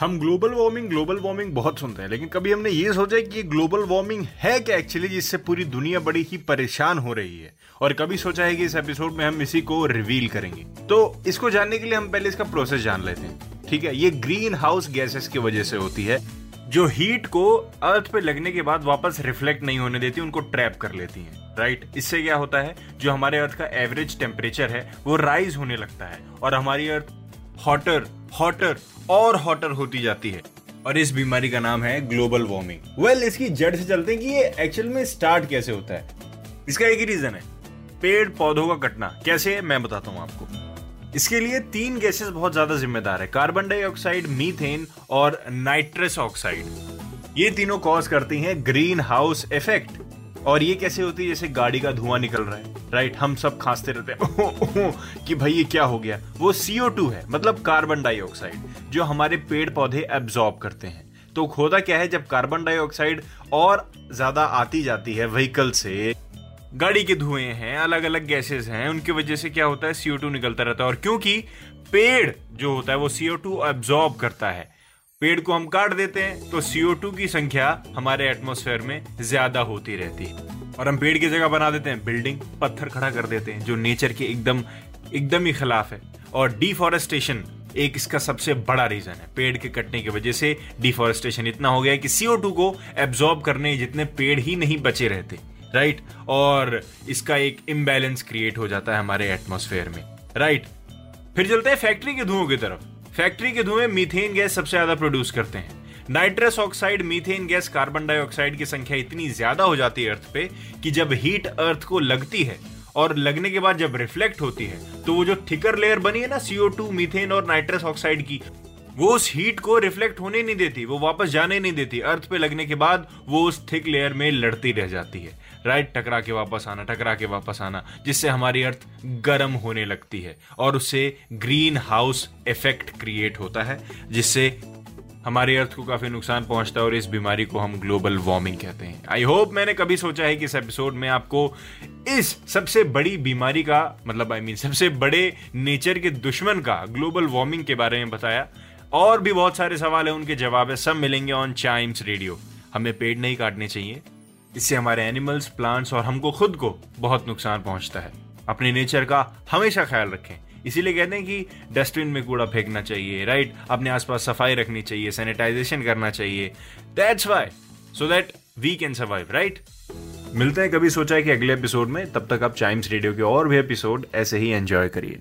हम global warming global warming बहुत सुनते हैं, लेकिन कभी हमने ये सोचा कि ग्लोबल वार्मिंग है क्या एक्चुअली जिससे पूरी दुनिया बड़ी ही परेशान हो रही है? और कभी सोचा है कि इस एपिसोड में हम इसी को रिवील करेंगे? तो इसको जानने के लिए हम पहले इसका प्रोसेस जान लेते हैं, ठीक है? ये ग्रीन हाउस गैसेस की वजह से होती है, जो हीट को अर्थ पे लगने के बाद वापस रिफ्लेक्ट नहीं होने देती, उनको ट्रैप कर लेती हैं राइट right? इससे क्या होता है? जो हमारे अर्थ का एवरेज टेम्परेचर है, वो राइज होने लगता है, और हमारी अर्थ हॉटर हॉटर और हॉटर होती जाती है। और इस बीमारी का नाम है ग्लोबल वार्मिंग वेल well, इसकी जड़ से चलते हैं कि ये एक्चुअल में स्टार्ट कैसे होता है। इसका एक ही रीजन है। पेड़ पौधों का कटना। कैसे? है मैं बताता हूँ आपको। इसके लिए तीन गैसेस बहुत ज़्यादा जिम्मेदार है। कार्बन डाइऑक्साइड मीथेन और नाइट्रस ऑक्साइड ये तीनों कॉज करती हैं ग्रीन हाउस इफ़ेक्ट और ये कैसे होती है जैसे गाड़ी का धुआँ निकल रहा है? राइट हम सब खांसते रहते हैं। कि भाई ये क्या हो गया? वो CO2 है मतलब कार्बन डाइऑक्साइड जो हमारे पेड़ पौधे एब्जॉर्ब करते हैं। तो होता क्या है, जब कार्बन डाइऑक्साइड और ज़्यादा आती जाती है व्हीकल से, गाड़ी के धुएँ हैं अलग अलग गैसेस हैं, उनकी वजह से क्या होता है? CO2 निकलता रहता है। और क्योंकि पेड़ जो होता है, वो CO2 एब्जॉर्ब करता है पेड़ को हम काट देते हैं तो CO2 की संख्या हमारे एटमोस्फेयर में ज़्यादा होती रहती है। और हम पेड़ की जगह बना देते हैं बिल्डिंग पत्थर खड़ा कर देते हैं, जो नेचर के एकदम एकदम ही खिलाफ है। और डिफॉरेस्टेशन एक इसका सबसे बड़ा रीजन है, पेड़ के कटने की वजह से डिफॉरेस्टेशन इतना हो गया है कि CO2 को एब्जॉर्ब करने जितने पेड़ ही नहीं बचे रहते राइट और इसका एक इम्बैलेंस क्रिएट हो जाता है हमारे एटमोसफेयर में राइट फिर चलते हैं फैक्ट्री के धुओं की तरफ़। फैक्ट्री के धुएँ मीथेन गैस सबसे ज़्यादा प्रोड्यूस करते हैं। Nitrous oxide methane gas carbon dioxide की संख्या इतनी ज़्यादा हो जाती है अर्थ पे कि जब हीट अर्थ को लगती है और लगने के बाद जब रिफ्लेक्ट होती है तो वो जो थिकर लेयर बनी है ना सीओ टू मीथेन और नाइट्रस ऑक्साइड की वो उस हीट को रिफ्लेक्ट होने नहीं देती वो वापस जाने नहीं देती। अर्थ पे लगने के बाद वो उस थिक लेयर में लड़ती रह जाती है। राइट टकरा के वापस आना टकरा के वापस आना जिससे हमारी अर्थ गर्म होने लगती है और उससे ग्रीन हाउस इफ़ेक्ट क्रिएट होता है जिससे हमारे अर्थ को काफ़ी नुकसान पहुँचता है और इस बीमारी को हम ग्लोबल वार्मिंग कहते हैं। आई होप मैंने कभी सोचा है कि इस एपिसोड में आपको इस सबसे बड़ी बीमारी का मतलब आई I मीन mean, सबसे बड़े नेचर के दुश्मन का ग्लोबल वार्मिंग के बारे में बताया। और भी बहुत सारे सवाल है, उनके जवाब है। सब मिलेंगे ऑन चाइम्स रेडियो हमें पेड़ नहीं काटने चाहिए। इससे हमारे एनिमल्स प्लांट्स और हमको खुद को बहुत नुकसान पहुँचता है। अपने नेचर का हमेशा ख्याल रखें। इसीलिए कहते हैं कि डस्टबिन में कूड़ा फेंकना चाहिए राइट अपने आसपास सफ़ाई रखनी चाहिए सैनिटाइजेशन करना चाहिए। That's why so that we can survive right मिलते हैं कभी सोचा है कि अगले एपिसोड में। तब तक आप चाइम्स रेडियो के और भी एपिसोड ऐसे ही एंजॉय करिए।